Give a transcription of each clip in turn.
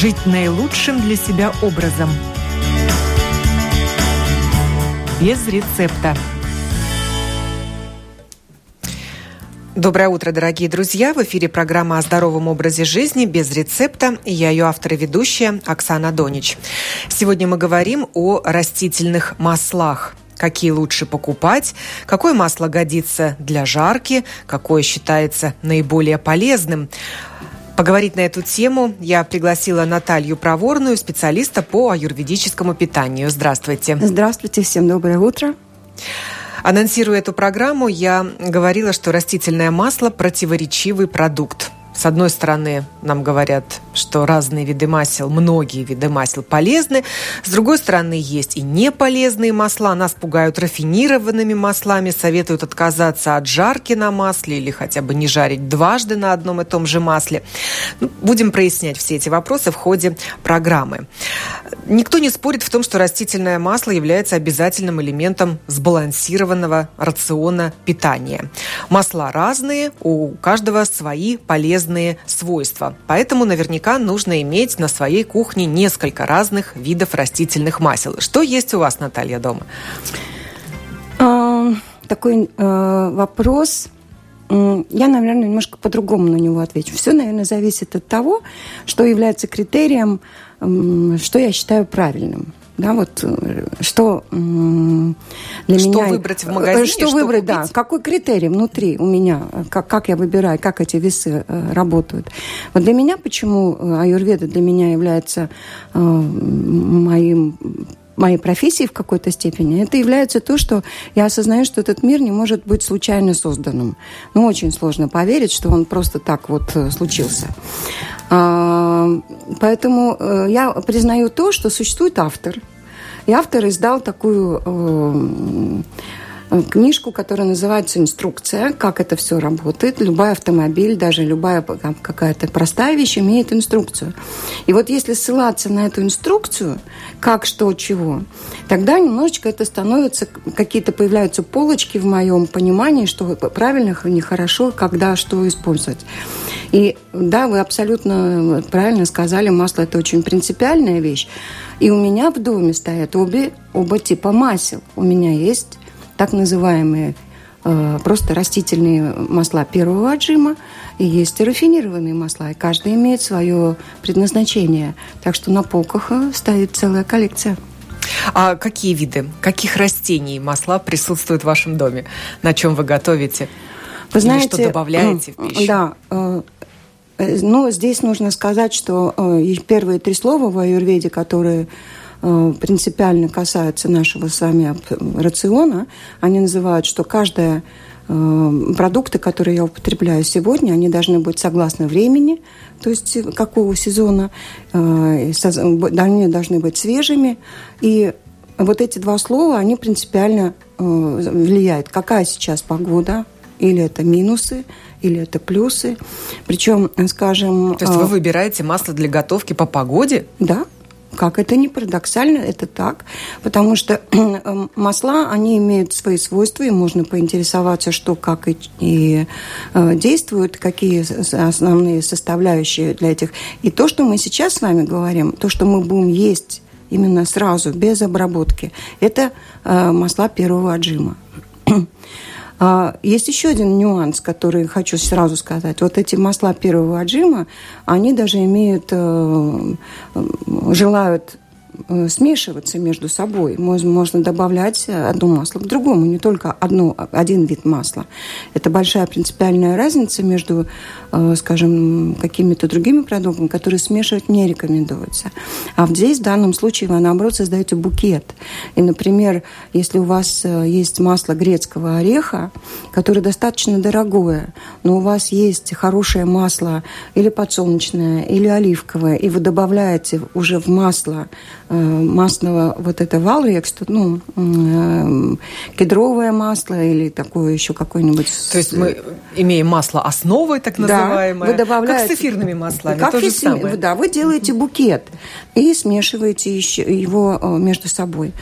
Жить наилучшим для себя образом. Без рецепта. Доброе утро, дорогие друзья! В эфире программа о здоровом образе жизни без рецепта. Я ее автор и ведущая Оксана Донич. Сегодня мы говорим о растительных маслах какие лучше покупать, какое масло годится для жарки, какое считается наиболее полезным. Поговорить на эту тему я пригласила Наталью Проворную, специалиста по аюрведическому питанию. Здравствуйте. Здравствуйте, всем доброе утро. Анонсируя эту программу, я говорила, что растительное масло – противоречивый продукт. С одной стороны, нам говорят, что разные виды масел, многие виды масел полезны. С другой стороны, есть и неполезные масла. Нас пугают рафинированными маслами, советуют отказаться от жарки на масле или хотя бы не жарить дважды на одном и том же масле. Ну, будем прояснять все эти вопросы в ходе программы. Никто не спорит в том, что растительное масло является обязательным элементом сбалансированного рациона питания. Масла разные, у каждого свои полезные разные свойства. Поэтому наверняка нужно иметь на своей кухне несколько разных видов растительных масел. Что есть у вас, Наталья, дома? А, такой э, вопрос. Я, наверное, немножко по-другому на него отвечу. Все, наверное, зависит от того, что является критерием, что я считаю правильным. Да, вот э, что для что меня... Что выбрать в магазине? Что, что выбрать, купить? да. Какой критерий внутри у меня? Как, как я выбираю, как эти весы э, работают? Вот для меня, почему э, аюрведа для меня является э, моим моей профессии в какой-то степени, это является то, что я осознаю, что этот мир не может быть случайно созданным. Ну, очень сложно поверить, что он просто так вот случился. А, поэтому я признаю то, что существует автор – и автор издал такую э, книжку, которая называется «Инструкция», как это все работает. Любой автомобиль, даже любая какая-то простая вещь имеет инструкцию. И вот если ссылаться на эту инструкцию, как, что, чего, тогда немножечко это становится, какие-то появляются полочки в моем понимании, что правильно, нехорошо, когда, что использовать. И да, вы абсолютно правильно сказали, масло – это очень принципиальная вещь. И у меня в доме стоят обе, оба типа масел. У меня есть так называемые э, просто растительные масла первого отжима, и есть и рафинированные масла, и каждый имеет свое предназначение. Так что на полках э, стоит целая коллекция. А какие виды, каких растений масла присутствуют в вашем доме? На чем вы готовите? Вы знаете, Или что добавляете в пищу? Да, э, Э, ну, здесь нужно сказать, что э, первые три слова в аюрведе, которые э, принципиально касаются нашего с вами рациона, они называют, что каждая продукты, которые я употребляю сегодня, они должны быть согласно времени, то есть какого сезона, они должны быть свежими. И вот эти два слова, они принципиально влияют. Какая сейчас погода, или это минусы, или это плюсы. Причем, скажем... То есть вы выбираете масло для готовки по погоде? Да, как это не парадоксально, это так. Потому что э, масла, они имеют свои свойства, и можно поинтересоваться, что, как и, и э, действуют, какие основные составляющие для этих. И то, что мы сейчас с вами говорим, то, что мы будем есть именно сразу, без обработки, это э, масла первого отжима. А, есть еще один нюанс, который хочу сразу сказать. Вот эти масла первого отжима, они даже имеют, э, желают смешиваться между собой. Можно добавлять одно масло к другому, не только одно, один вид масла. Это большая принципиальная разница между, э, скажем, какими-то другими продуктами, которые смешивать не рекомендуется. А здесь в данном случае вы, наоборот, создаете букет. И, например, если у вас э, есть масло грецкого ореха, которое достаточно дорогое, но у вас есть хорошее масло или подсолнечное, или оливковое, и вы добавляете уже в масло Э, масляного вот это валрекс, ну, э, кедровое масло или такое еще какое-нибудь. То есть мы имеем масло основой, так называемое, да, вы добавляете, как с эфирными маслами, как то же самое. Да, вы делаете букет и смешиваете еще его э, между собой.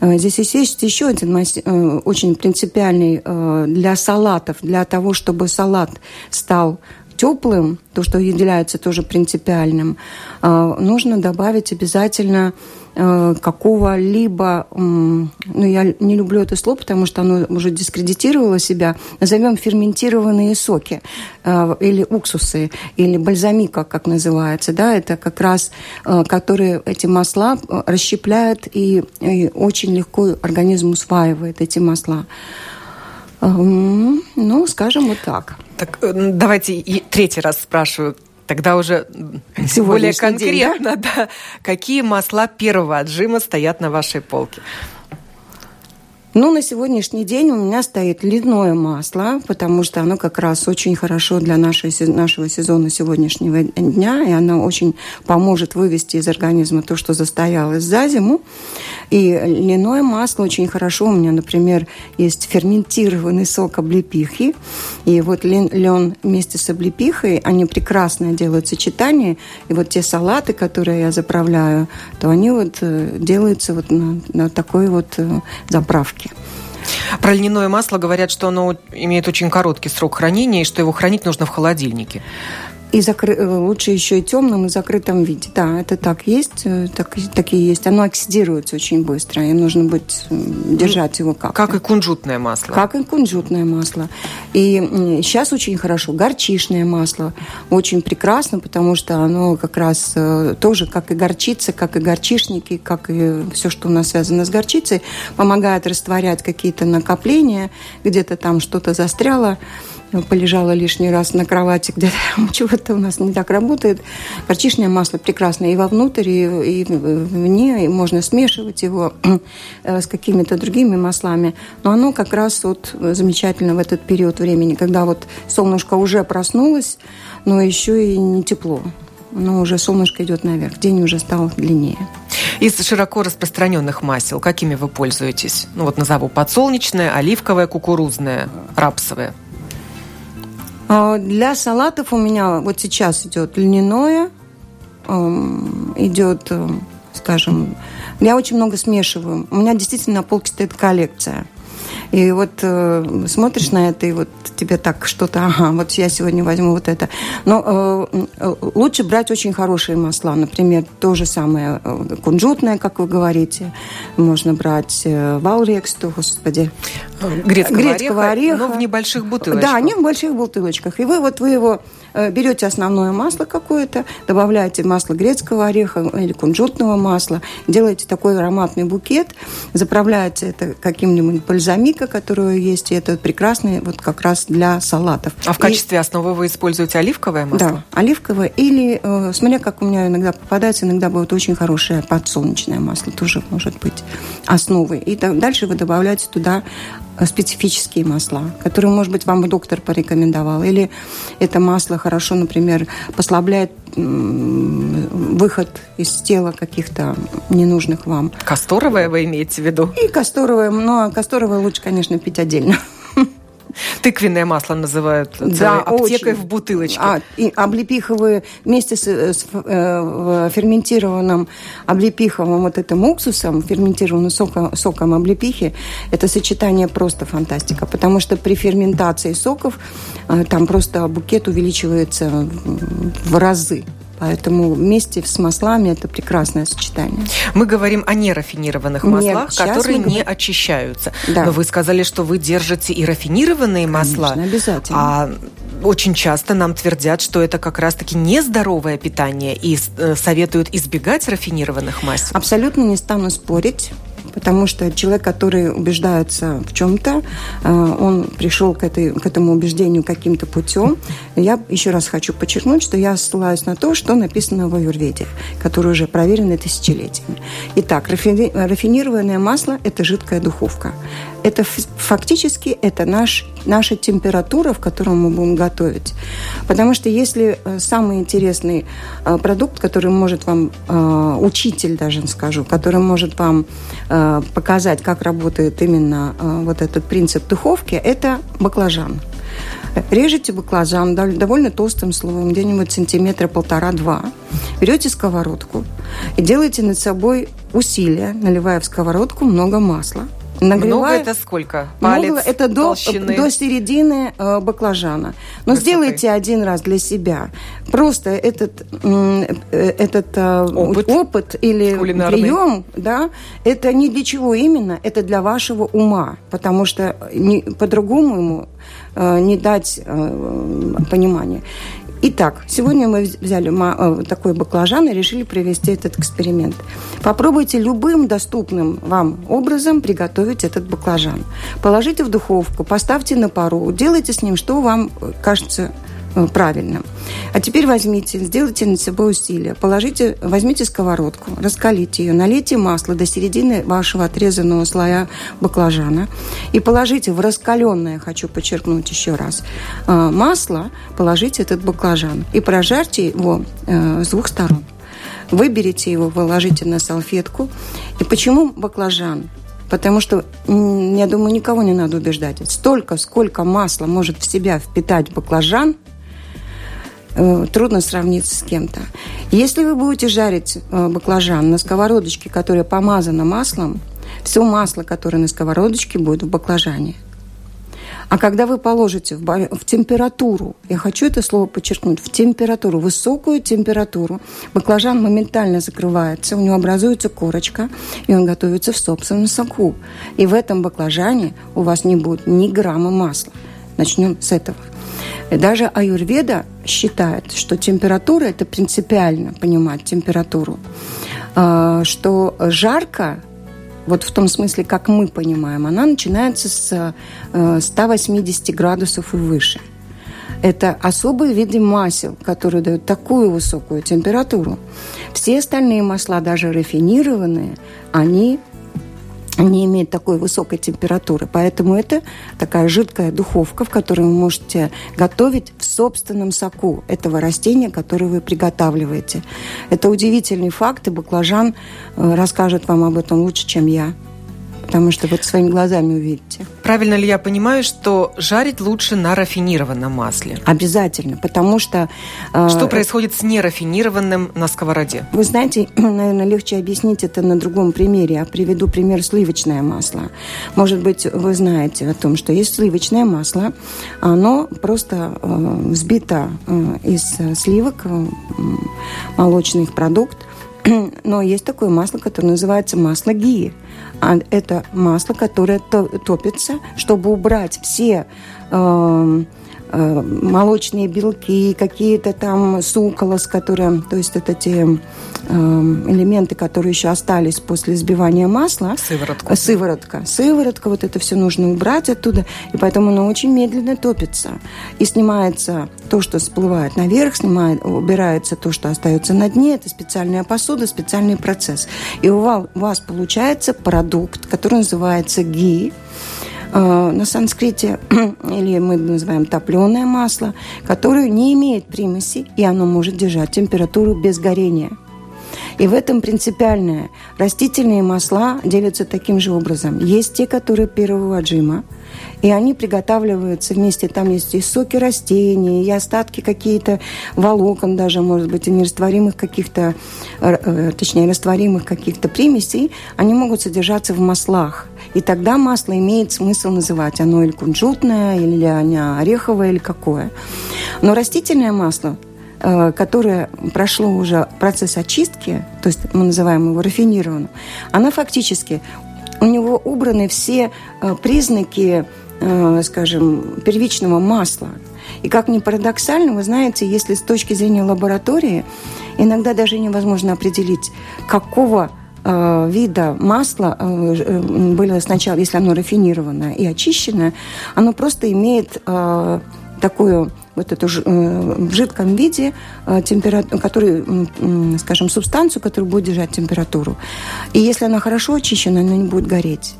Здесь есть еще один очень принципиальный для салатов, для того, чтобы салат стал теплым, то, что является тоже принципиальным, нужно добавить обязательно Э, какого-либо, ну, я не люблю это слово, потому что оно уже дискредитировало себя, назовем ферментированные соки э, или уксусы, или бальзамика, как называется, да, это как раз, э, которые эти масла расщепляют и, и очень легко организм усваивает эти масла. Ну, скажем вот так. Так, давайте и третий раз спрашиваю. Тогда уже более конкретно, день, да? да, какие масла первого отжима стоят на вашей полке? Ну, на сегодняшний день у меня стоит льняное масло, потому что оно как раз очень хорошо для нашей, нашего сезона сегодняшнего дня, и оно очень поможет вывести из организма то, что застоялось за зиму. И льняное масло очень хорошо. У меня, например, есть ферментированный сок облепихи, и вот лен вместе с облепихой, они прекрасно делают сочетание, и вот те салаты, которые я заправляю, то они вот э, делаются вот на, на такой вот э, заправке. Про льняное масло говорят, что оно имеет очень короткий срок хранения и что его хранить нужно в холодильнике. И закры... Э, лучше еще и темном, и закрытом виде. Да, это так есть, э, так, такие есть. Оно оксидируется очень быстро, и нужно быть, держать его как -то. Как и кунжутное масло. Как и кунжутное масло. И сейчас очень хорошо. Горчишное масло очень прекрасно, потому что оно как раз э, тоже, как и горчица, как и горчишники, как и все, что у нас связано с горчицей, помогает растворять какие-то накопления, где-то там что-то застряло полежала лишний раз на кровати, где чего-то у нас не так работает. Горчичное масло прекрасное и вовнутрь, и, и вне, и можно смешивать его э, с какими-то другими маслами. Но оно как раз вот замечательно в этот период времени, когда вот солнышко уже проснулось, но еще и не тепло. Но уже солнышко идет наверх, день уже стал длиннее. Из широко распространенных масел, какими вы пользуетесь? Ну вот назову подсолнечное, оливковое, кукурузное, рапсовое. А, для салатов у меня вот сейчас идет льняное, идет, эм, скажем, я очень много смешиваю. У меня действительно на полке стоит коллекция – и вот э, смотришь на это, и вот тебе так что-то, ага, вот я сегодня возьму вот это. Но э, э лучше брать очень хорошие масла. Например, то же самое э, кунжутное, как вы говорите. Можно брать э, валрекс, то, господи. Грецкого, грецкого ореха, ореха. Но в небольших бутылочках. Да, они в больших бутылочках. И вы вот вы его Э, берете основное масло какое-то, добавляете масло грецкого ореха или кунжутного масла, делаете такой ароматный букет, заправляете это каким-нибудь бальзамика, который есть, и это прекрасный вот как раз для салатов. А в качестве и... основы вы используете оливковое масло? Да, оливковое или, э, смотря как у меня иногда попадается, иногда будет очень хорошее подсолнечное масло, тоже может быть основой. И дальше вы добавляете туда специфические масла, которые, может быть, вам доктор порекомендовал. Или это масло хорошо, например, послабляет выход из тела каких-то ненужных вам. Касторовое вы имеете в виду? И касторовое, но касторовое лучше, конечно, пить отдельно. Тыквенное масло называют да, аптекой очень. в бутылочке. А, и облепиховые вместе с, с э, ферментированным облепиховым вот этим уксусом, ферментированным соком, соком облепихи, это сочетание просто фантастика, потому что при ферментации соков э, там просто букет увеличивается в разы. Поэтому вместе с маслами это прекрасное сочетание. Мы говорим о нерафинированных маслах, Нет, которые не говорим... очищаются. Да. Но вы сказали, что вы держите и рафинированные масла. Конечно, обязательно. А очень часто нам твердят, что это как раз-таки нездоровое питание и э, советуют избегать рафинированных масел. Абсолютно не стану спорить потому что человек, который убеждается в чем-то, э, он пришел к, этой, к этому убеждению каким-то путем. Я еще раз хочу подчеркнуть, что я ссылаюсь на то, что написано в Аюрведе, которое уже проверено тысячелетиями. Итак, рафинированное масло – это жидкая духовка. Это фактически это наш, наша температура, в которой мы будем готовить. Потому что если э, самый интересный э, продукт, который может вам, учитель даже скажу, который может вам Э, показать, как работает именно э, вот этот принцип духовки, это баклажан. Режете баклажан довольно толстым слоем, где-нибудь сантиметра полтора-два. Берете сковородку и делаете над собой усилие, наливая в сковородку много масла. Нагреваю. Много это сколько? Палец Много, это до, до середины э, баклажана. Но Высокой. сделайте один раз для себя. Просто этот, э, этот э, опыт. опыт или Кулинарный. прием, да, это не для чего именно, это для вашего ума. Потому что не, по-другому ему э, не дать э, понимания. Итак, сегодня мы взяли э, такой баклажан и решили провести этот эксперимент. Попробуйте любым доступным вам образом приготовить этот баклажан. Положите в духовку, поставьте на пару, делайте с ним, что вам кажется Э, правильно. А теперь возьмите, сделайте над собой усилие. Положите, возьмите сковородку, раскалите ее, налейте масло до середины вашего отрезанного слоя баклажана и положите в раскаленное, хочу подчеркнуть еще раз, э, масло, положите этот баклажан и прожарьте его э, с двух сторон. Выберите его, положите на салфетку. И почему баклажан? Потому что, я думаю, никого не надо убеждать. Столько, сколько масла может в себя впитать баклажан – трудно сравниться с кем-то. Если вы будете жарить э, баклажан на сковородочке, которая помазана маслом, все масло, которое на сковородочке, будет в баклажане. А когда вы положите в, в температуру, я хочу это слово подчеркнуть, в температуру, высокую температуру, баклажан моментально закрывается, у него образуется корочка, и он готовится в собственном соку. И в этом баклажане у вас не будет ни грамма масла. Начнем с этого. Даже аюрведа считает, что температура – это принципиально понимать температуру, а, что жарко вот в том смысле, как мы понимаем, она начинается с 180 э, градусов и выше. Это особый вид масел, который дает такую высокую температуру. Все остальные масла, даже рафинированные, они не имеет такой высокой температуры. Поэтому это такая жидкая духовка, в которой вы можете готовить в собственном соку этого растения, которое вы приготавливаете. Это удивительный факт, и баклажан э, расскажет вам об этом лучше, чем я потому что вот своими глазами увидите. Правильно ли я понимаю, что жарить лучше на рафинированном масле? Обязательно, потому что... Э, что происходит с нерафинированным на сковороде? Вы знаете, наверное, легче объяснить это на другом примере. Я приведу пример сливочное масло. Может быть, вы знаете о том, что есть сливочное масло. Оно просто э, взбито э, из сливок, э, молочный продукт. Но есть такое масло, которое называется масло гии. А это масло, которое топится, чтобы убрать все э, молочные белки, какие-то там суколос, которые, то есть это те э, элементы, которые еще остались после взбивания масла. Сыворотка. Сыворотка. Сыворотка, вот это все нужно убрать оттуда, и поэтому оно очень медленно топится. И снимается то, что всплывает наверх, снимает, убирается то, что остается на дне. Это специальная посуда, специальный процесс. И у вас, у вас получается продукт, который называется ги. Э, на санскрите, или мы называем топленое масло, которое не имеет примеси, и оно может держать температуру без горения. И в этом принципиальное. Растительные масла делятся таким же образом. Есть те, которые первого отжима, и они приготавливаются вместе. Там есть и соки растений, и остатки какие-то волокон даже, может быть, и нерастворимых каких-то, э, э, точнее, растворимых каких-то примесей. Они могут содержаться в маслах. И тогда масло имеет смысл называть. Оно или кунжутное, или оно ореховое, или какое. Но растительное масло э, которое прошло уже процесс очистки, то есть мы называем его рафинированным, она фактически у него убраны все признаки Э, скажем, первичного масла. И как ни парадоксально, вы знаете, если с точки зрения лаборатории, иногда даже невозможно определить, какого э, вида масла э, э было сначала, если оно рафинированное и очищенное, оно просто имеет э, такую вот эту э, в жидком виде э, температуру, который, скажем, субстанцию, которая будет держать температуру. И если она хорошо очищена, она не будет гореть.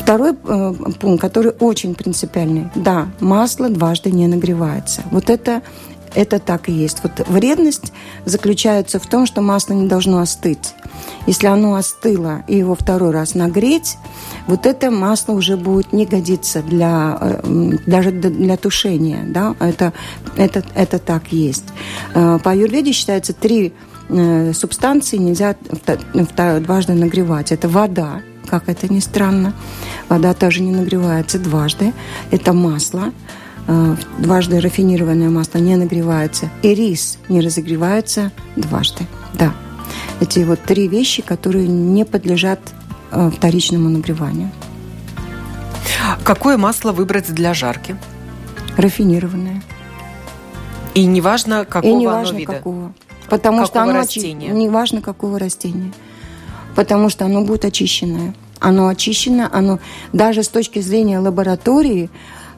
Второй э, пункт, который очень принципиальный. Да, масло дважды не нагревается. Вот это это так и есть. Вот вредность заключается в том, что масло не должно остыть. Если оно остыло и его второй раз нагреть, вот это масло уже будет не годиться для, э, даже для тушения. Да? Это, это, это так есть. Э, по аюрведе считается три э, субстанции нельзя дважды нагревать. Это вода, как это ни странно. Вода тоже не нагревается дважды. Это масло. Э, дважды рафинированное масло не нагревается. И рис не разогревается дважды. Да. Эти вот три вещи, которые не подлежат э, вторичному нагреванию. Какое масло выбрать для жарки? Рафинированное. И неважно, какого И неважно, оно вида? какого. Потому какого что оно растения? Неважно, какого растения. Потому что оно будет очищенное. Оно очищено, оно даже с точки зрения лаборатории,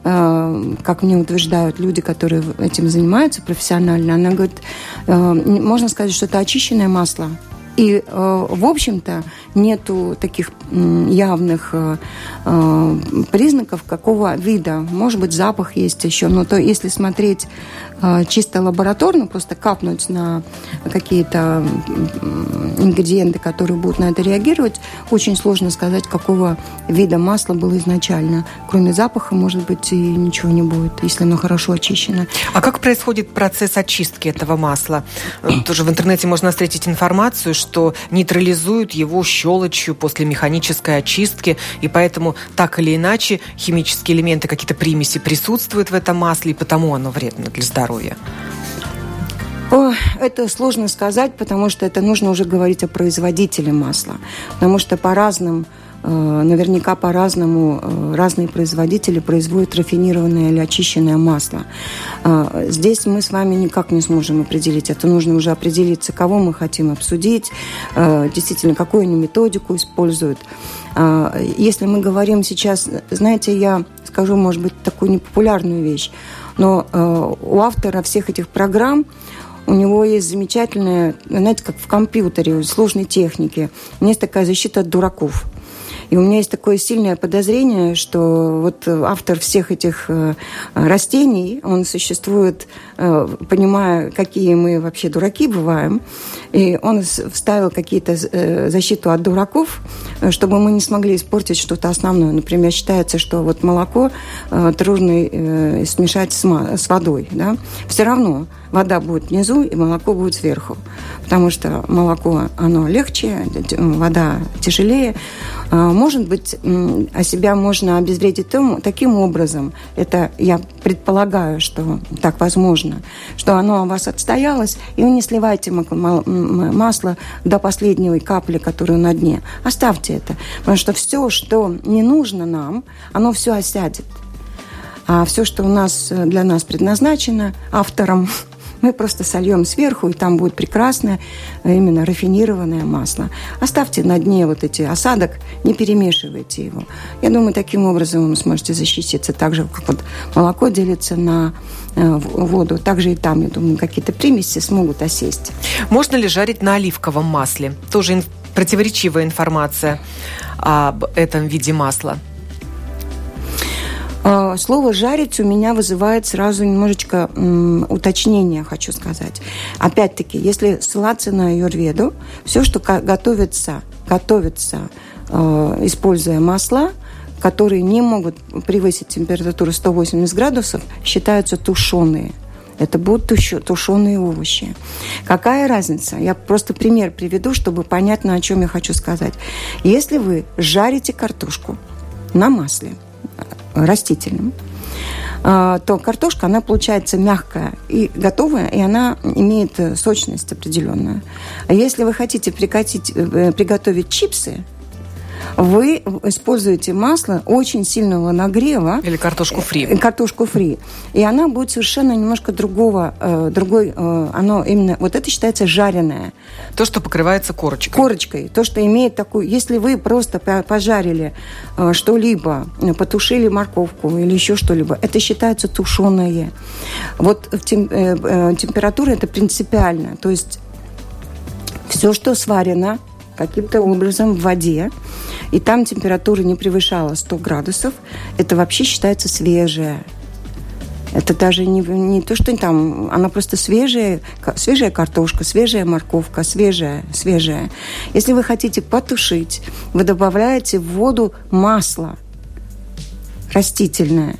как мне утверждают люди, которые этим занимаются профессионально, она говорит, э, можно сказать, что это очищенное масло. И, э, в общем-то, нету таких явных э, э, признаков, какого вида. Может быть, запах есть еще, но то если смотреть чисто лабораторно, просто капнуть на какие-то ингредиенты, которые будут на это реагировать, очень сложно сказать, какого вида масла было изначально. Кроме запаха, может быть, и ничего не будет, если оно хорошо очищено. А как происходит процесс очистки этого масла? Тоже в интернете можно встретить информацию, что нейтрализуют его щелочью после механической очистки, и поэтому так или иначе химические элементы, какие-то примеси присутствуют в этом масле, и потому оно вредно для здоровья. О, это сложно сказать, потому что это нужно уже говорить о производителе масла. Потому что по разным Э, наверняка по-разному э, разные производители производят рафинированное или очищенное масло. Э, здесь мы с вами никак не сможем определить. Это нужно уже определиться, кого мы хотим обсудить, действительно, какую они методику используют. Если мы говорим сейчас, знаете, я скажу, может быть, такую непопулярную вещь, но у автора всех этих программ у него есть замечательная, знаете, как в компьютере, сложной технике, у него есть такая защита от дураков. И у меня есть такое сильное подозрение, что вот автор всех этих э, растений, он существует, э, понимая, какие мы вообще дураки бываем, и он вставил какие-то э, защиту от дураков, чтобы мы не смогли испортить что-то основное. Например, считается, что вот молоко трудно смешать с водой. Да? Все равно вода будет внизу и молоко будет сверху. Потому что молоко, оно легче, вода тяжелее. А, может быть, а себя можно обезвредить таким образом, это я предполагаю, что так возможно, что оно у вас отстоялось, и вы не сливайте масло до последней капли, которая на дне. Оставьте это. Потому что все, что не нужно нам, оно все осядет. А все, что у нас для нас предназначено автором, мы просто сольем сверху, и там будет прекрасное именно рафинированное масло. Оставьте на дне вот эти осадок, не перемешивайте его. Я думаю, таким образом вы сможете защититься так же, как вот молоко делится на э, воду. Также и там, я думаю, какие-то примеси смогут осесть. Можно ли жарить на оливковом масле? Тоже противоречивая информация об этом виде масла. А, слово «жарить» у меня вызывает сразу немножечко уточнения, хочу сказать. Опять-таки, если ссылаться на аюрведу, все, что готовится, готовится, а, используя масла, которые не могут превысить температуру 180 градусов, считаются тушеные. Это будут тушеные овощи. Какая разница? Я просто пример приведу, чтобы понятно, о чем я хочу сказать. Если вы жарите картошку на масле – растительным, а, то картошка, она получается мягкая и готовая, и она имеет сочность определенную. А если вы хотите прикатить, э, приготовить чипсы, вы используете масло очень сильного нагрева. Или картошку фри. Э, картошку фри. И она будет совершенно немножко другого, э, другой, э, оно именно, вот это считается жареное. То, что покрывается корочкой. Корочкой. То, что имеет такую, если вы просто пожарили что-либо, потушили морковку или еще что-либо, это считается тушеное. Вот тем, температура это принципиально. То есть все, что сварено, каким-то образом в воде, и там температура не превышала 100 градусов, это вообще считается свежее. Это даже не, не то, что там, она просто свежая, свежая картошка, свежая морковка, свежая, свежая. Если вы хотите потушить, вы добавляете в воду масло растительное.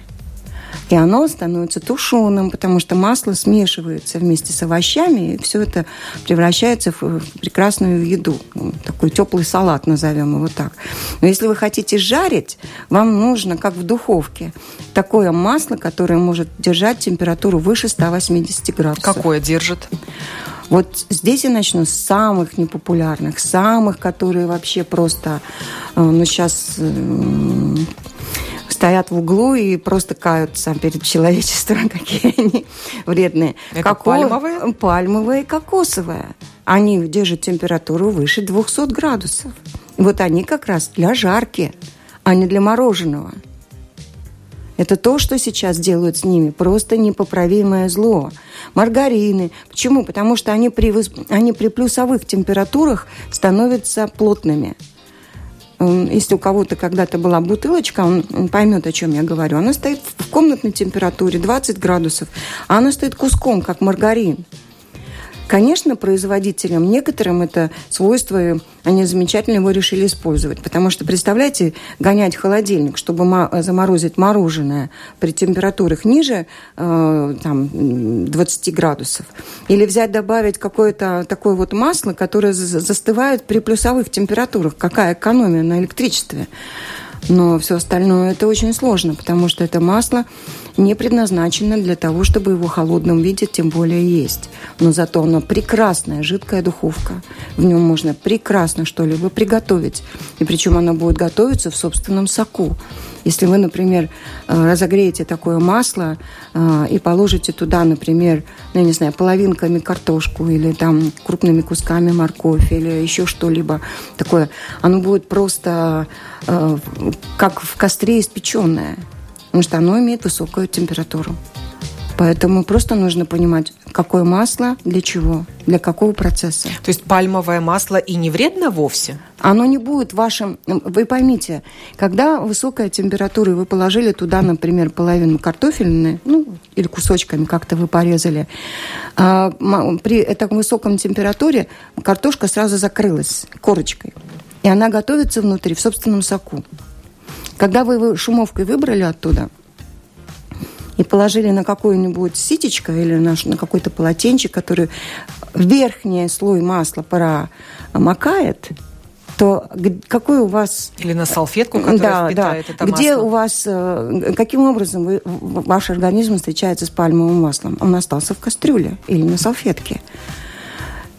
И оно становится тушеным, потому что масло смешивается вместе с овощами, и все это превращается в прекрасную еду. Такой теплый салат, назовем его так. Но если вы хотите жарить, вам нужно, как в духовке, такое масло, которое может держать температуру выше 180 градусов. Какое держит? Вот здесь я начну с самых непопулярных, самых, которые вообще просто, э, ну, сейчас э, стоят в углу и просто каются перед человечеством, какие они вредные. Это Како... пальмовые? Пальмовые и кокосовые. Они держат температуру выше 200 градусов. Вот они как раз для жарки, а не для мороженого. Это то, что сейчас делают с ними, просто непоправимое зло. Маргарины. Почему? Потому что они при, они при плюсовых температурах становятся плотными. Если у кого-то когда-то была бутылочка, он поймет, о чем я говорю. Она стоит в комнатной температуре 20 градусов, а она стоит куском, как маргарин. Конечно, производителям некоторым это свойство, они замечательно его решили использовать. Потому что, представляете, гонять холодильник, чтобы заморозить мороженое при температурах ниже э, там, 20 градусов. Или взять, добавить какое-то такое вот масло, которое застывает при плюсовых температурах. Какая экономия на электричестве. Но все остальное это очень сложно, потому что это масло не предназначено для того, чтобы его в холодном виде тем более есть. Но зато оно прекрасная жидкая духовка. В нем можно прекрасно что-либо приготовить. И причем оно будет готовиться в собственном соку. Если вы, например, э, разогреете такое масло э, и положите туда, например, ну, я не знаю, половинками картошку или там крупными кусками морковь или еще что-либо такое, оно будет просто э, как в костре испеченное, потому что оно имеет высокую температуру. Поэтому просто нужно понимать, какое масло, для чего, для какого процесса. То есть пальмовое масло и не вредно вовсе? Оно не будет вашим... Вы поймите, когда высокая температура, и вы положили туда, например, половину картофельной, ну, или кусочками как-то вы порезали, а, при этой высоком температуре картошка сразу закрылась корочкой. И она готовится внутри, в собственном соку. Когда вы его шумовкой выбрали оттуда – и положили на какую-нибудь ситечко или на, на какой-то полотенчик, который верхний слой масла промокает, то какой у вас... Или на салфетку, которая да, впитает да. это Где масло. у вас... Э, каким образом вы, ваш организм встречается с пальмовым маслом? Он остался в кастрюле или на салфетке.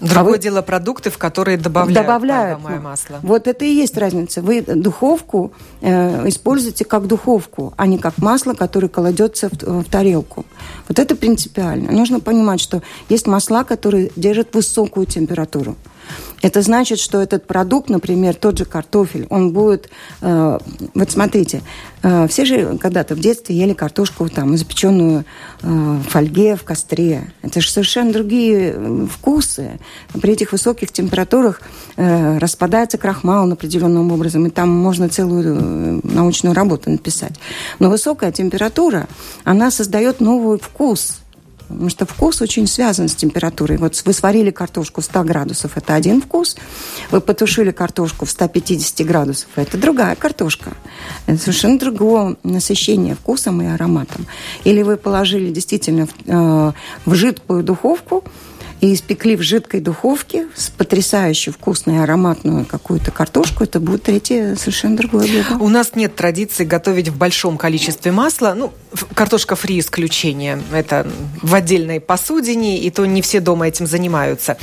Другое а вы... дело продукты, в которые добавляют, добавляют пальмовое масло. Вот это и есть разница. Вы духовку э, используете как духовку, а не как масло, которое кладется в, в тарелку. Вот это принципиально. Нужно понимать, что есть масла, которые держат высокую температуру. Это значит, что этот продукт, например, тот же картофель, он будет... Э, вот смотрите, э, все же когда-то в детстве ели картошку там, запеченную э, в фольге, в костре. Это же совершенно другие э, вкусы. При этих высоких температурах э, распадается крахмал определенным образом, и там можно целую э, научную работу написать. Но высокая температура, она создает новый вкус – Потому что вкус очень связан с температурой. Вот вы сварили картошку в 100 градусов, это один вкус. Вы потушили картошку в 150 градусов, это другая картошка. Это совершенно другое насыщение вкусом и ароматом. Или вы положили действительно в, э, в жидкую духовку, и испекли в жидкой духовке с потрясающе вкусной ароматную какую-то картошку, это будет третье совершенно другое блюдо. У нас нет традиции готовить в большом количестве масла. Ну, картошка фри исключение. Это в отдельной посудине, и то не все дома этим занимаются.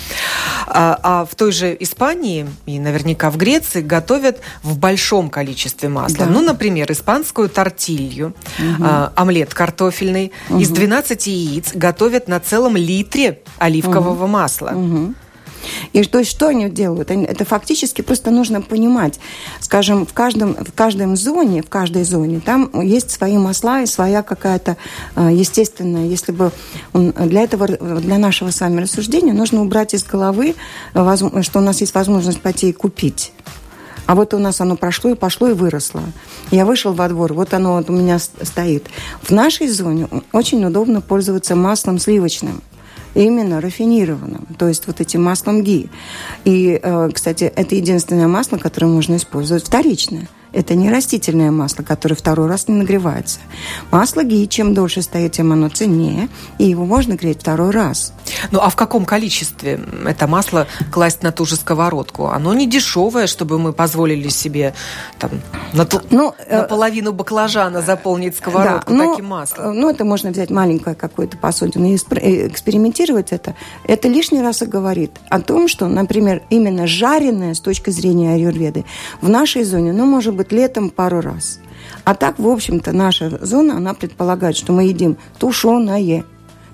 А, а в той же Испании и наверняка в Греции готовят в большом количестве масла. Да. Ну, например, испанскую тортилью, угу. а, омлет картофельный угу. из 12 яиц готовят на целом литре оливкового оливкового масла. Угу. И то есть что они делают? Это фактически просто нужно понимать. Скажем, в каждом, в каждом зоне, в каждой зоне, там есть свои масла и своя какая-то э, естественная. Если бы для этого, для нашего с вами рассуждения нужно убрать из головы, что у нас есть возможность пойти и купить. А вот у нас оно прошло и пошло и выросло. Я вышел во двор, вот оно вот у меня стоит. В нашей зоне очень удобно пользоваться маслом сливочным именно рафинированным, то есть вот этим маслом ги. И, э, кстати, это единственное масло, которое можно использовать вторичное. Это не растительное масло, которое второй раз не нагревается. Масло ги, чем дольше стоит, тем оно ценнее, и его можно греть второй раз. Ну а в каком количестве это масло класть на ту же сковородку? Оно не дешевое, чтобы мы позволили себе там, на ту, ну, наполовину э, баклажана заполнить сковородку да, ну, таким маслом. Ну, это можно взять маленькое какое-то посудину и э, экспериментировать это. Это лишний раз и говорит о том, что, например, именно жареное с точки зрения аюрведы в нашей зоне, ну, может быть, летом пару раз. А так, в общем-то, наша зона, она предполагает, что мы едим тушеное,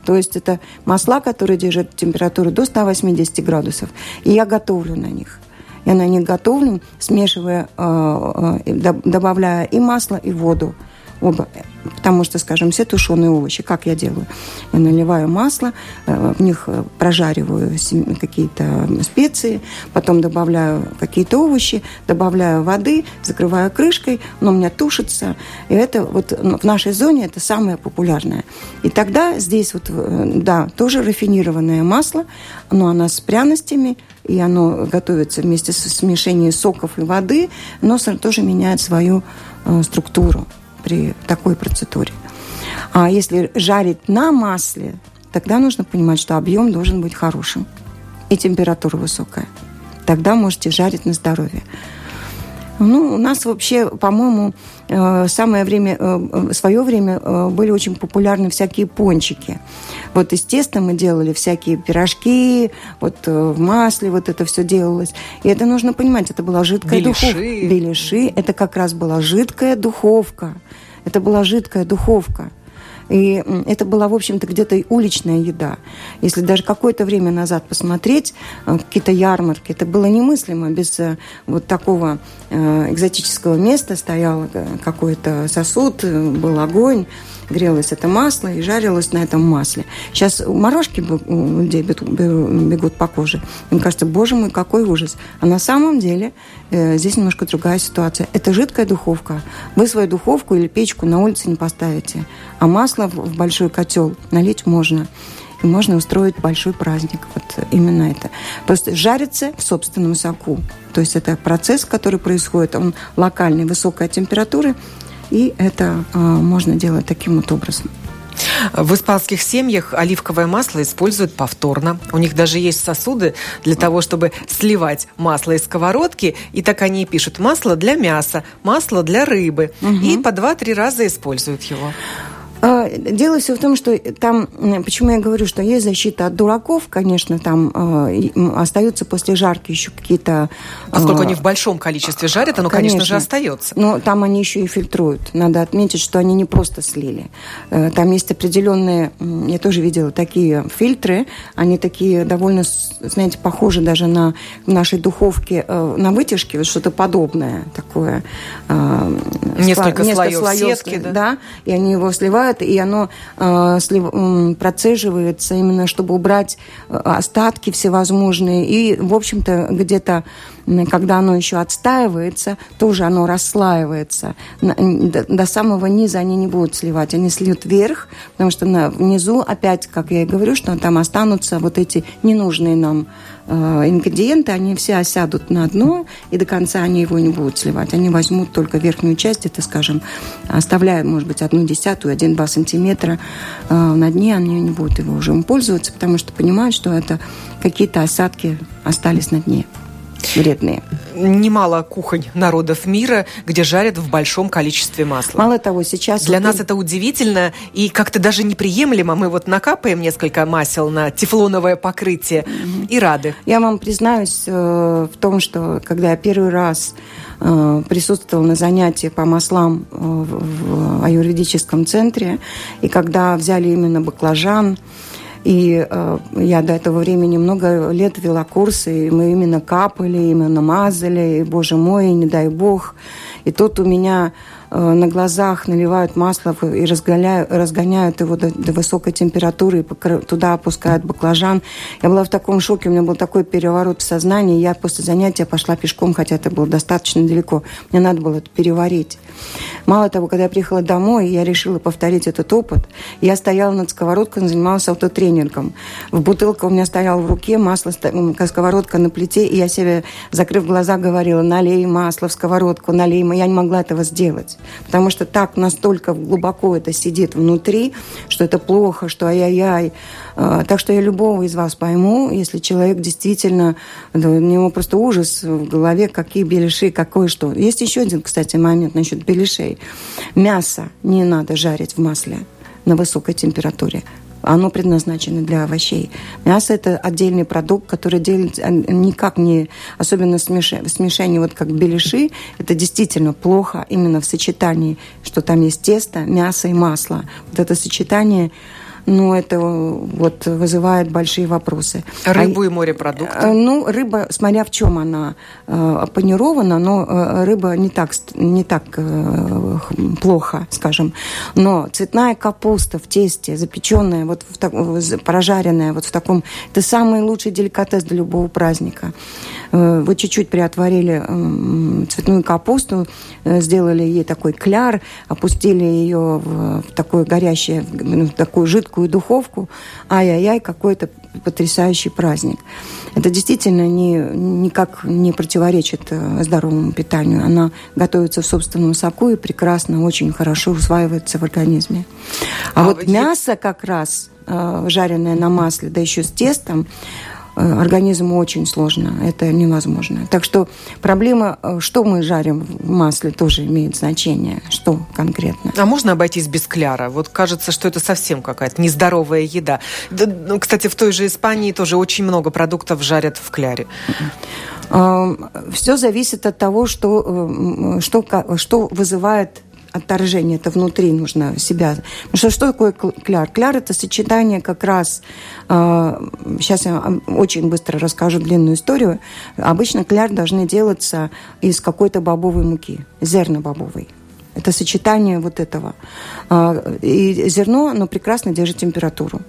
то есть это масла, которые держат температуру до 180 градусов. И я готовлю на них. Я на них готовлю, смешивая, э, э, добавляя и масло, и воду оба. Потому что, скажем, все тушеные овощи, как я делаю? Я наливаю масло, э, в них э, прожариваю какие-то специи, потом добавляю какие-то овощи, добавляю воды, закрываю крышкой, но у меня тушится. И это вот в нашей зоне это самое популярное. И тогда здесь вот, э, да, тоже рафинированное масло, но оно с пряностями, и оно готовится вместе с смешением соков и воды, но тоже меняет свою структуру при такой процедуре. А если жарить на масле, тогда нужно понимать, что объем должен быть хорошим и температура высокая. Тогда можете жарить на здоровье. Ну, у нас вообще, по-моему, э, самое время, э, в свое время э, были очень популярны всякие пончики. Вот из теста мы делали всякие пирожки, вот в масле вот это все делалось. И это нужно понимать, это была жидкая Беляши. духовка. Беляши. Это как раз была жидкая духовка. Это была жидкая духовка. И это была, в общем-то, где-то уличная еда. Если даже какое-то время назад посмотреть, э, какие-то ярмарки, это было немыслимо. Без э, вот такого э, экзотического места стоял какой-то сосуд, был огонь, грелось это масло и жарилось на этом масле. Сейчас морожки у людей бегут по коже. Мне кажется, боже мой, какой ужас. А на самом деле э, здесь немножко другая ситуация. Это жидкая духовка. Вы свою духовку или печку на улице не поставите. А масло в большой котел налить можно и можно устроить большой праздник. Вот именно это. Просто жарится в собственном соку. То есть это процесс, который происходит, он локальный, высокая температура, и это э, можно делать таким вот образом. В испанских семьях оливковое масло используют повторно. У них даже есть сосуды для того, чтобы сливать масло из сковородки. И так они и пишут масло для мяса, масло для рыбы. Угу. И по два-три раза используют его. А, дело все в том, что там, почему я говорю, что есть защита от дураков, конечно, там э, остаются после жарки еще какие-то... Поскольку э, они в большом количестве жарят, оно, конечно, конечно же, остается. Но там они еще и фильтруют. Надо отметить, что они не просто слили. Э, там есть определенные, я тоже видела такие фильтры, они такие довольно, знаете, похожи даже на нашей духовке, э, на вытяжке, вот что-то подобное такое. Несколько, несколько слоев, слоев сетки, да? да? И они его сливают бывает, и оно э, слив, процеживается именно, чтобы убрать э, остатки всевозможные. И, в общем-то, где-то когда оно еще отстаивается, тоже оно расслаивается. До, до самого низа они не будут сливать, они сливают вверх, потому что на, внизу опять, как я и говорю, что там останутся вот эти ненужные нам Э, ингредиенты, они все осядут на дно, и до конца они его не будут сливать. Они возьмут только верхнюю часть, это, скажем, оставляя, может быть, одну десятую, один-два сантиметра э, на дне, они не будут его уже им пользоваться, потому что понимают, что это какие-то осадки остались на дне вредные. Немало кухонь народов мира, где жарят в большом количестве масла. Мало того, сейчас... Для вот нас и... это удивительно и как-то даже неприемлемо. Мы вот накапаем несколько масел на тефлоновое покрытие mm-hmm. и рады. Я вам признаюсь э, в том, что когда я первый раз э, присутствовала на занятии по маслам э, в аюрведическом центре, и когда взяли именно баклажан, и э, я до этого времени много лет вела курсы, и мы именно капали, именно мазали, и, боже мой, не дай бог. И тут у меня на глазах наливают масло и разгоняют, его до, до высокой температуры, и туда опускают баклажан. Я была в таком шоке, у меня был такой переворот в сознании. Я после занятия пошла пешком, хотя это было достаточно далеко. Мне надо было это переварить. Мало того, когда я приехала домой, я решила повторить этот опыт. Я стояла над сковородкой, занималась автотренингом. В бутылка у меня стояла в руке, масло, сковородка на плите, и я себе, закрыв глаза, говорила, налей масло в сковородку, налей. Я не могла этого сделать, потому что так настолько глубоко это сидит внутри, что это плохо, что ай-яй-яй. А, так что я любого из вас пойму, если человек действительно, у него просто ужас в голове, какие беляши, какое что. Есть еще один, кстати, момент насчет беляшей. Мясо не надо жарить в масле на высокой температуре. Оно предназначено для овощей. Мясо – это отдельный продукт, который делится а, никак не... Особенно смешение, смешение вот как беляши, это действительно плохо именно в сочетании, что там есть тесто, мясо и масло. Вот это сочетание ну, это вот вызывает большие вопросы. Рыбу а, и морепродукты? Э, ну, рыба, смотря в чем она э, панирована, но э, рыба не так, не так э, плохо, скажем. Но цветная капуста в тесте, запеченная, вот в так, прожаренная вот в таком... Это самый лучший деликатес для любого праздника. Э, вы чуть-чуть приотворили э, цветную капусту, э, сделали ей такой кляр, опустили ее в, в такое горящее, в такую жидкую такую духовку. Ай-яй-яй, какой-то потрясающий праздник. Это действительно не, никак не противоречит э, здоровому питанию. Она готовится в собственном соку и прекрасно, очень хорошо усваивается в организме. А, а вот мясо как раз э, жареное на масле, да еще с тестом, организму очень сложно, это невозможно. Так что проблема, э, что мы жарим в масле, тоже имеет значение, что конкретно. А можно обойтись без кляра? Вот кажется, что это совсем какая-то нездоровая еда. Ну, кстати, в той же Испании тоже очень много продуктов жарят в кляре. Все зависит от того, что, э, что, что вызывает отторжение, это внутри нужно себя. Потому что что такое кляр? Кляр – это сочетание как раз, э, сейчас я очень быстро расскажу длинную историю. Обычно кляр должны делаться из какой-то бобовой муки, зерна бобовой. Это сочетание вот этого. Э, и зерно, оно прекрасно держит температуру.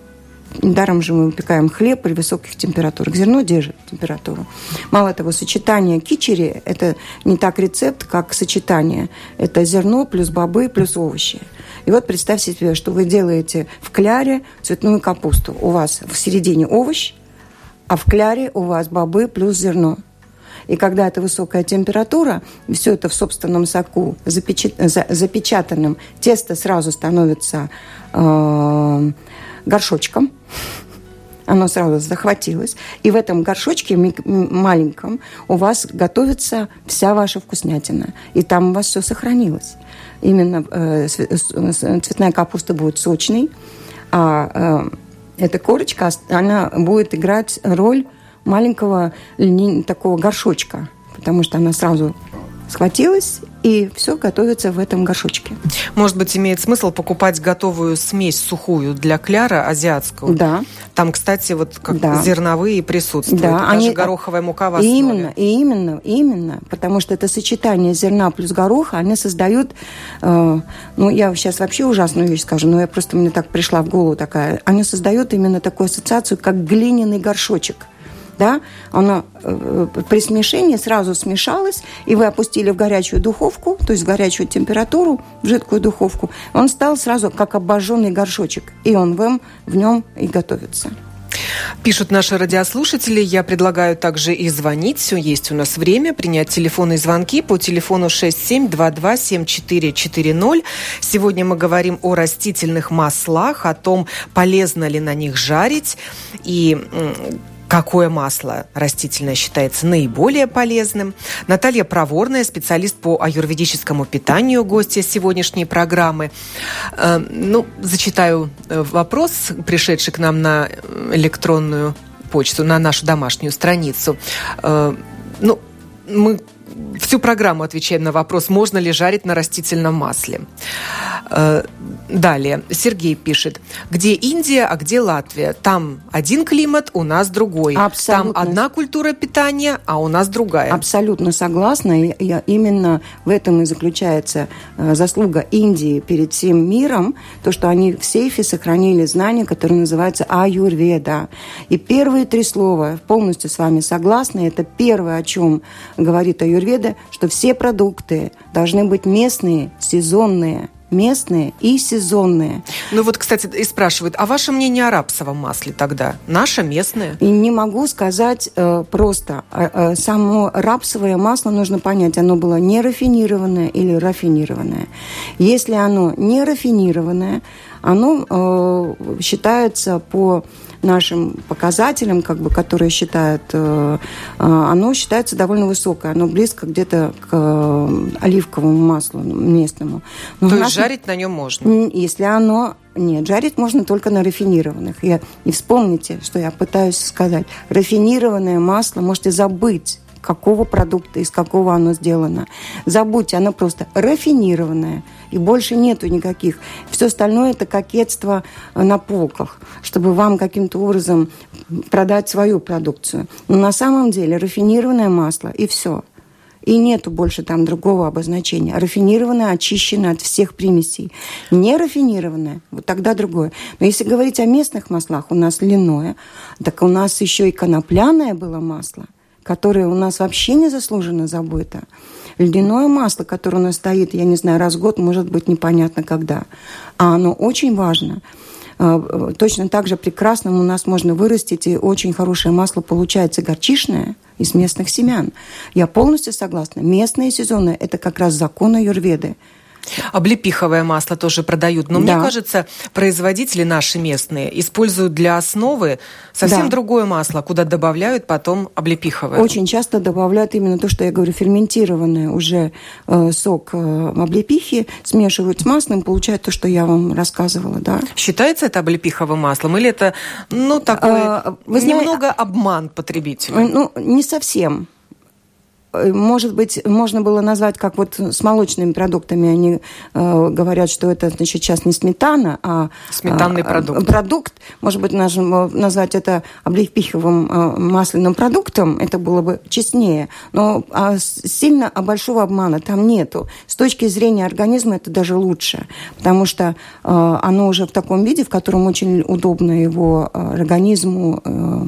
Даром же мы выпекаем хлеб при высоких температурах. Зерно держит температуру. Мало того, сочетание кичери – это не так рецепт, как сочетание. Это зерно плюс бобы плюс овощи. И вот представьте себе, что вы делаете в кляре цветную капусту. У вас в середине овощ, а в кляре у вас бобы плюс зерно. И когда это высокая температура, все это в собственном соку запечатанным, тесто сразу становится э, горшочком. Оно сразу захватилось. И в этом горшочке маленьком у вас готовится вся ваша вкуснятина. И там у вас все сохранилось. Именно э, цветная капуста будет сочной, а э, эта корочка, она будет играть роль маленького такого горшочка, потому что она сразу схватилась, и все готовится в этом горшочке. Может быть, имеет смысл покупать готовую смесь сухую для кляра азиатскую? Да. Там, кстати, вот как да. зерновые присутствуют, да. даже Они... гороховая мука в основе. Именно, именно, именно, потому что это сочетание зерна плюс гороха, они создают, э, ну, я сейчас вообще ужасную вещь скажу, но я просто, мне так пришла в голову такая, они создают именно такую ассоциацию, как глиняный горшочек – да, оно э, при смешении сразу смешалось, и вы опустили в горячую духовку, то есть в горячую температуру, в жидкую духовку, он стал сразу как обожженный горшочек, и он вам в нем и готовится. Пишут наши радиослушатели. Я предлагаю также и звонить. Все есть у нас время. Принять телефонные звонки по телефону 67227440. Сегодня мы говорим о растительных маслах, о том, полезно ли на них жарить и Какое масло растительное считается наиболее полезным? Наталья Проворная, специалист по аюрведическому питанию, гостья сегодняшней программы. Э, ну, зачитаю э, вопрос, пришедший к нам на электронную почту, на нашу домашнюю страницу. Э, ну, мы Всю программу отвечаем на вопрос, можно ли жарить на растительном масле. Э, далее. Сергей пишет. Где Индия, а где Латвия? Там один климат, у нас другой. Абсолютно. Там одна культура питания, а у нас другая. Абсолютно согласна. Я, именно в этом и заключается э, заслуга Индии перед всем миром. То, что они в сейфе сохранили знания, которые называются аюрведа. И первые три слова, полностью с вами согласна, это первое, о чем говорит аюрведа, что все продукты должны быть местные, сезонные – местные и сезонные. Ну вот, кстати, и спрашивают, а ваше мнение о рапсовом масле тогда? Наше местное? И не могу сказать э, просто. Э, э, само рапсовое масло нужно понять, оно было не рафинированное или рафинированное. Если оно не рафинированное, оно э, считается по нашим показателям, как бы, которые считают, э, э, оно считается довольно высокое. Оно близко где-то к э, оливковому маслу местному. Но То есть нас... жарить на нем можно? Если оно нет, жарить можно только на рафинированных. Я, и вспомните, что я пытаюсь сказать. Рафинированное масло можете забыть какого продукта, из какого оно сделано. Забудьте, оно просто рафинированное, и больше нету никаких. Все остальное это кокетство на полках, чтобы вам каким-то образом продать свою продукцию. Но на самом деле рафинированное масло и все. И нету больше там другого обозначения. Рафинированное, очищенное от всех примесей. Не рафинированное, вот тогда другое. Но если говорить о местных маслах, у нас льняное, так у нас еще и конопляное было масло – которое у нас вообще незаслуженно забыто. Ледяное масло, которое у нас стоит, я не знаю, раз в год, может быть, непонятно когда. А оно очень важно. А, точно так же прекрасно у нас можно вырастить, и очень хорошее масло получается горчишное из местных семян. Я полностью согласна. Местное и сезонное – это как раз закон юрведы. Облепиховое масло тоже продают. Но да. мне кажется, производители наши местные используют для основы совсем да. другое масло, куда добавляют потом облепиховое. Очень часто добавляют именно то, что я говорю, ферментированный уже э, сок э, облепихи, смешивают с маслом, получают то, что я вам рассказывала. Да. Считается это облепиховым маслом или это ну, такой а, немного знаете, обман потребителя? Ну, не совсем. Э, может быть, можно было назвать, как вот с молочными продуктами они э, говорят, что это, значит, сейчас не сметана, а... Сметанный а, продукт. Продукт. Может быть, назвать это облепиховым э, масляным продуктом, это было бы честнее. Но а сильно а большого обмана там нету. С точки зрения организма это даже лучше, потому что э, оно уже в таком виде, в котором очень удобно его э, организму э, Э,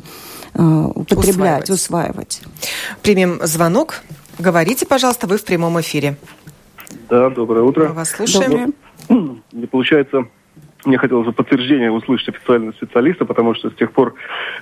употреблять, усваивать. усваивать. Примем звонок. Говорите, пожалуйста, вы в прямом эфире. Да, доброе утро. Мы вас слушаем. Не получается мне хотелось бы подтверждение услышать официального специалиста, потому что с тех пор,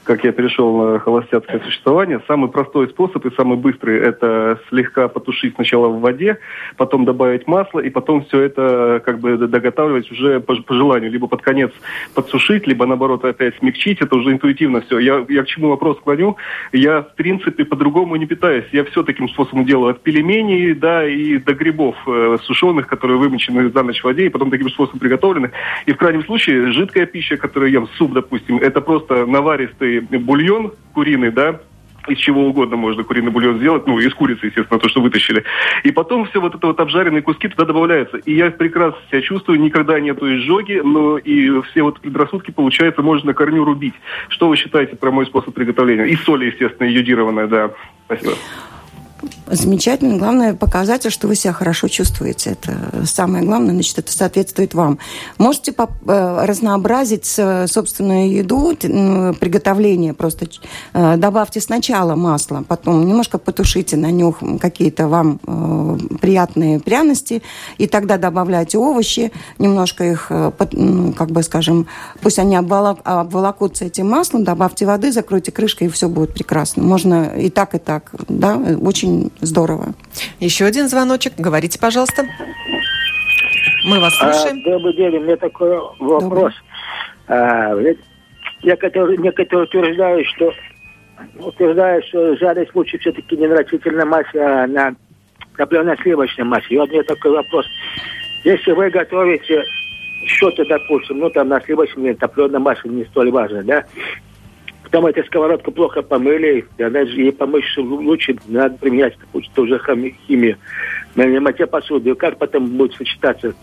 как я перешел на холостяцкое существование, самый простой способ и самый быстрый – это слегка потушить сначала в воде, потом добавить масло, и потом все это как бы доготавливать уже по, по желанию. Либо под конец подсушить, либо наоборот опять смягчить. Это уже интуитивно все. Я, я к чему вопрос клоню? Я, в принципе, по-другому не питаюсь. Я все таким способом делаю. От пельменей, да, и до грибов э, сушеных, которые вымочены за ночь в воде, и потом таким способом приготовлены. И в случае жидкая пища, которую ем, суп, допустим, это просто наваристый бульон куриный, да, из чего угодно можно куриный бульон сделать, ну, из курицы, естественно, то, что вытащили. И потом все вот это вот обжаренные куски туда добавляются. И я прекрасно себя чувствую, никогда нету изжоги, но и все вот предрассудки, получается, можно на корню рубить. Что вы считаете про мой способ приготовления? И соль, естественно, йодированная, да. Спасибо. Замечательно. Главное показатель, что вы себя хорошо чувствуете. Это самое главное, значит, это соответствует вам. Можете э, разнообразить собственную еду, приготовление просто. Э, добавьте сначала масло, потом немножко потушите на нюх какие-то вам э, приятные пряности, и тогда добавляйте овощи, немножко их, как бы скажем, пусть они обволокутся этим маслом, добавьте воды, закройте крышкой, и все будет прекрасно. Можно и так, и так. Да? Очень очень здорово. Еще один звоночек. Говорите, пожалуйста. Мы вас а, слушаем. А, добрый день. У меня такой вопрос. А, некоторые, некоторые утверждают, что утверждают, что жарить лучше все-таки не на растительной массе, а на топливно-сливочной массе. И вот мне такой вопрос. Если вы готовите что-то, допустим, ну там на сливочной или топленой массе не столь важно, да, Потом эта сковородка плохо помыли, и она же ей помочь лучше надо применять тоже химию. На мытье посуды. Как потом будет сочетаться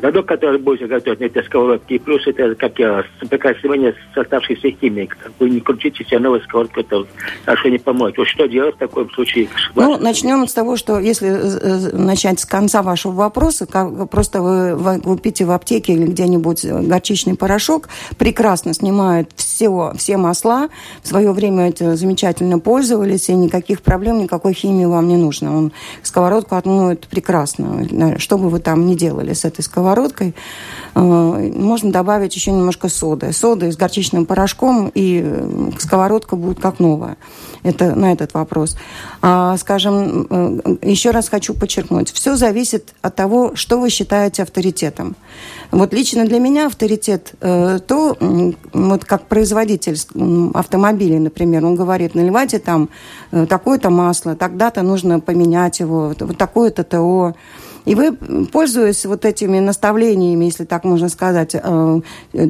Продукт, который будете готовить на этой сковородке, и плюс это как я, соприкосновение с оставшейся химией. Вы не крутите себе новую сковородку, это хорошо не поможет. Вот что делать в таком случае? Ну, начнем с того, что если э, начать с конца вашего вопроса, как, просто вы, купите в аптеке или где-нибудь горчичный порошок, прекрасно снимает все, все масла. В свое время это замечательно пользовались, и никаких проблем, никакой химии вам не нужно. Он сковородку отмоет прекрасно, что бы вы там ни делали с этой сковородкой сковородкой. Э, можно добавить еще немножко соды. Соды с горчичным порошком, и э, сковородка будет как новая. Это на этот вопрос. А, скажем, э, еще раз хочу подчеркнуть. Все зависит от того, что вы считаете авторитетом. Вот лично для меня авторитет то, вот как производитель автомобилей, например, он говорит, наливайте там такое-то масло, тогда-то нужно поменять его, вот такое-то ТО. И вы, пользуясь вот этими наставлениями, если так можно сказать, э,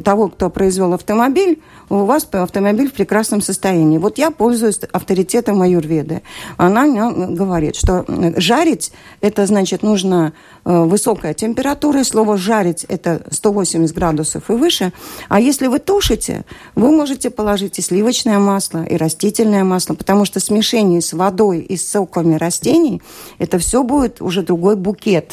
того, кто произвел автомобиль, у вас автомобиль в прекрасном состоянии. Вот я пользуюсь авторитетом аюрведы. Она говорит, что жарить, это значит нужно э, высокая температура. Слово жарить это 180 градусов и выше. А если вы тушите, вы можете положить и сливочное масло, и растительное масло, потому что смешение с водой и с соками растений, это все будет уже другой букет.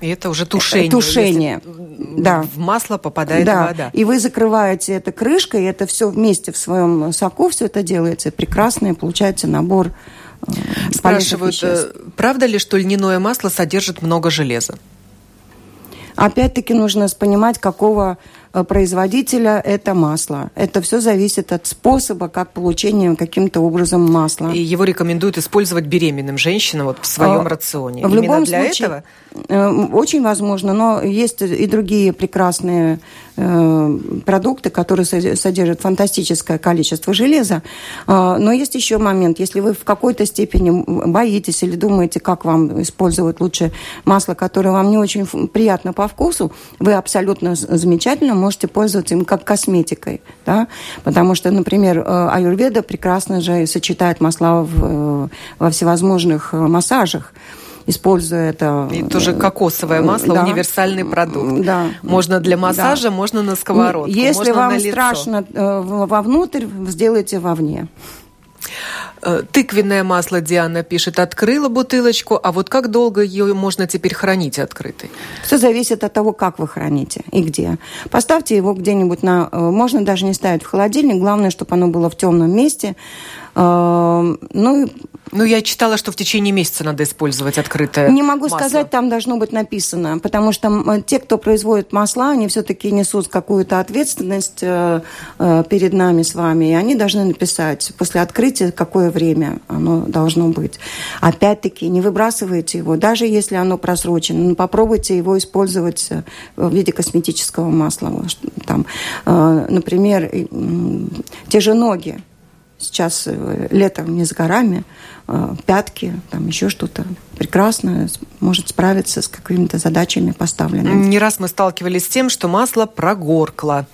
И это уже тушение. Тушение. Да. В масло попадает да. вода. И вы закрываете это крышкой, и это все вместе в своем соку все это делается. Прекрасный получается набор э, Спрашивают, э, правда ли, что льняное масло содержит много железа? Опять-таки нужно понимать, какого производителя это масло. Это все зависит от способа, как получение каким-то образом масла. И его рекомендуют использовать беременным женщинам вот в своем а, рационе. В Именно любом для случае, этого? Э, очень возможно, но есть и другие прекрасные э, продукты, которые содержат фантастическое количество железа. Но есть еще момент, если вы в какой-то степени боитесь или думаете, как вам использовать лучше масло, которое вам не очень приятно по вкусу, вы абсолютно замечательно можете пользоваться им как косметикой, да, потому что, например, э, аюрведа прекрасно же сочетает масла в, э, во всевозможных э, массажах используя это. И тоже кокосовое масло, да. универсальный продукт. Да. Можно для массажа, да. можно на сковородку. Если можно вам страшно вовнутрь, сделайте вовне. Э, тыквенное масло, Диана пишет, открыла бутылочку, а вот как долго ее можно теперь хранить открытой? Все зависит от того, как вы храните и где. Поставьте его где-нибудь на... Э, можно даже не ставить в холодильник, главное, чтобы оно было в темном месте. Э, ну, ну, я читала, что в течение месяца надо использовать открытое Не могу масло. сказать, там должно быть написано, потому что те, кто производит масла, они все-таки несут какую-то ответственность э, э, перед нами с вами, и они должны написать после открытия, какое время оно должно быть. Опять-таки, не выбрасывайте его, даже если оно просрочено, но попробуйте его использовать в виде косметического масла. Там, например, те же ноги сейчас э, летом не с горами, э, пятки, там еще что-то прекрасно может справиться с какими-то задачами поставленными. Не раз мы сталкивались с тем, что масло прогоркло.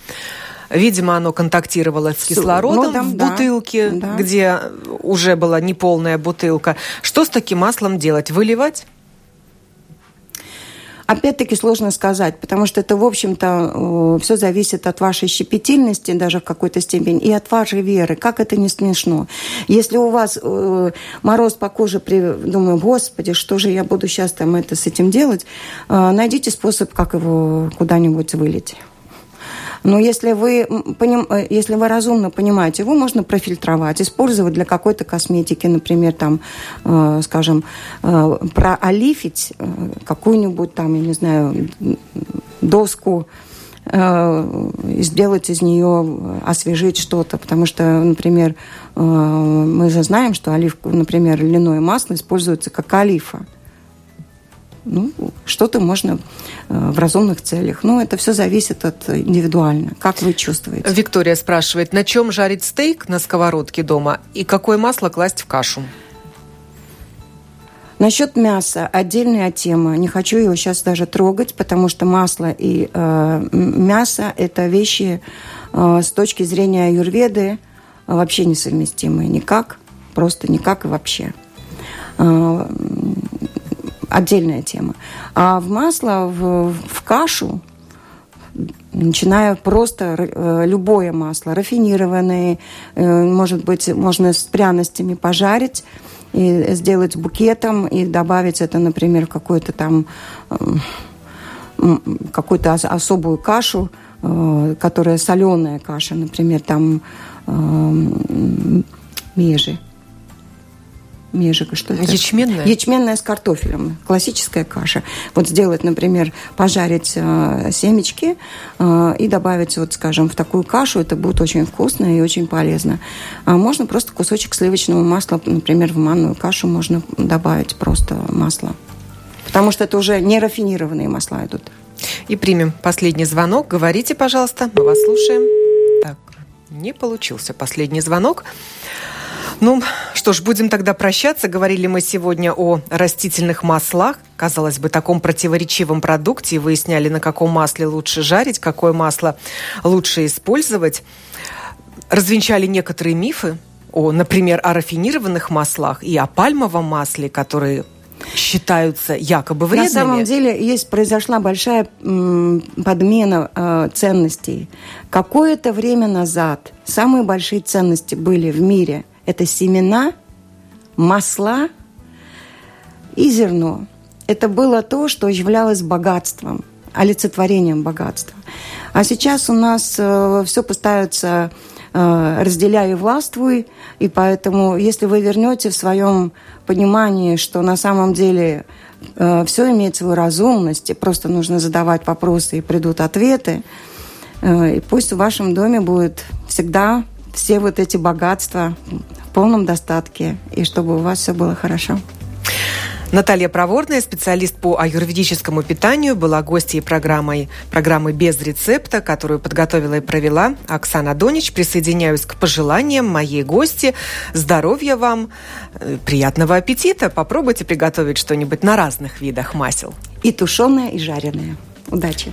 Видимо, оно контактировало с кислородом ну, в бутылке, да. где уже была неполная бутылка. Что с таким маслом делать? Выливать? Опять-таки сложно сказать, потому что это, в общем-то, все зависит от вашей щепетильности даже в какой-то степени и от вашей веры. Как это не смешно. Если у вас э, мороз по коже, думаю, господи, что же я буду сейчас там это с этим делать, э, найдите способ, как его куда-нибудь вылить. Но если вы, поним, э, если вы разумно понимаете, его можно профильтровать, использовать для какой-то косметики, например, там, э, скажем, э, проолифить э, какую-нибудь там, я не знаю, доску, э, сделать из нее, освежить что-то. Потому что, например, мы же знаем, что оливку, например, льняное масло используется как олифа ну, что-то можно э, в разумных целях. Но это все зависит от индивидуально. Как вы чувствуете? Виктория спрашивает, на чем жарить стейк на сковородке дома и какое масло класть в кашу? Насчет мяса отдельная тема. Не хочу его сейчас даже трогать, потому что масло и э, мясо – это вещи э, с точки зрения аюрведы, вообще несовместимые. Никак, просто никак и вообще. А, отдельная тема. А в масло, в, в кашу, начиная просто э, любое масло, рафинированное, э, может быть, можно с пряностями пожарить, и сделать букетом и добавить это, например, в какую-то там какую-то особую кашу, э, которая соленая каша, например, там межи межика, что это? Ячменная? Ячменная с картофелем, классическая каша. Вот сделать, например, пожарить э, семечки э, и добавить, вот, скажем, в такую кашу, это будет очень вкусно и очень полезно. А можно просто кусочек сливочного масла, например, в манную кашу можно добавить просто масло. Потому что это уже не рафинированные масла идут. И примем последний звонок. Говорите, пожалуйста, мы вас слушаем. Так, не получился последний звонок. Ну, что ж, будем тогда прощаться. Говорили мы сегодня о растительных маслах. Казалось бы, таком противоречивом продукте. Выясняли, на каком масле лучше жарить, какое масло лучше использовать. Развенчали некоторые мифы о, например, о рафинированных маслах и о пальмовом масле, которые считаются якобы вредными. На самом деле есть произошла большая м, подмена э, ценностей. Какое-то время назад самые большие ценности были в мире это семена, масла и зерно. Это было то, что являлось богатством, олицетворением богатства. А сейчас у нас э, все поставится э, разделяй и властвуй, и поэтому, если вы вернете в своем понимании, что на самом деле э, все имеет свою разумность, и просто нужно задавать вопросы, и придут ответы, э, и пусть в вашем доме будет всегда все вот эти богатства в полном достатке, и чтобы у вас все было хорошо. Наталья Проворная, специалист по аюрведическому питанию, была гостьей программы, программы «Без рецепта», которую подготовила и провела Оксана Донич. Присоединяюсь к пожеланиям моей гости. Здоровья вам, э, приятного аппетита. Попробуйте приготовить что-нибудь на разных видах масел. И тушеное, и жареное. Удачи!